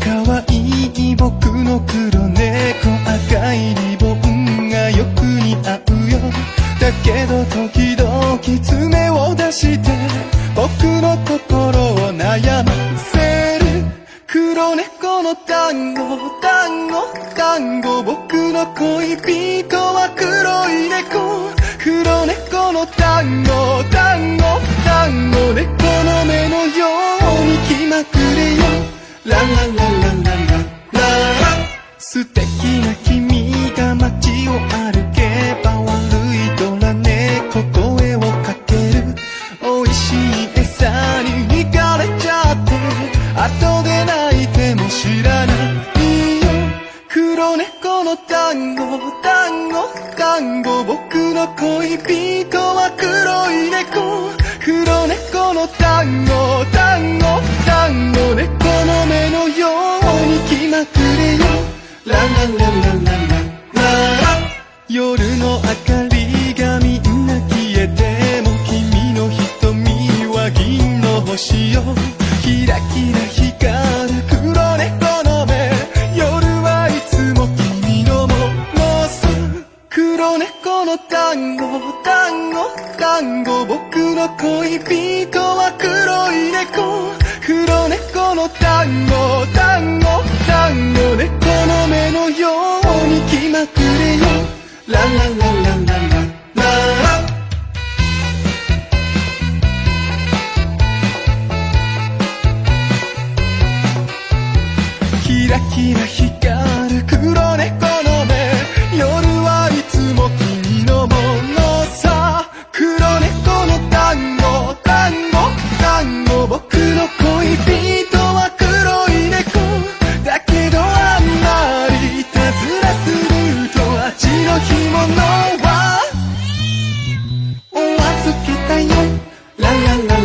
可愛い僕の黒猫赤いリボンがよく似合うよだけど時々爪を出して僕の心を悩ませる黒猫の単語単語単語僕の恋人は黒い猫黒猫の単語単語単語猫の目のように気まぐれよラララララララ素敵な君が街を歩けば悪いドラ猫声をかける美味しい餌に惹かれちゃって後で泣いても知らないよ黒猫の単語単語単語僕の恋人は黒い猫黒猫の単語単語単語猫の目のように気まぐれよラララララララ夜の明かりがみんな消えても君の瞳は銀の星よ。キラキラ光る黒猫の目夜はいつも君のものさ黒猫の単語単語単語僕の恋人は黒い猫。黒猫の単語単語単語でこの目のように気まくれよ。ラララララララキラキラ光来言，啦啦啦。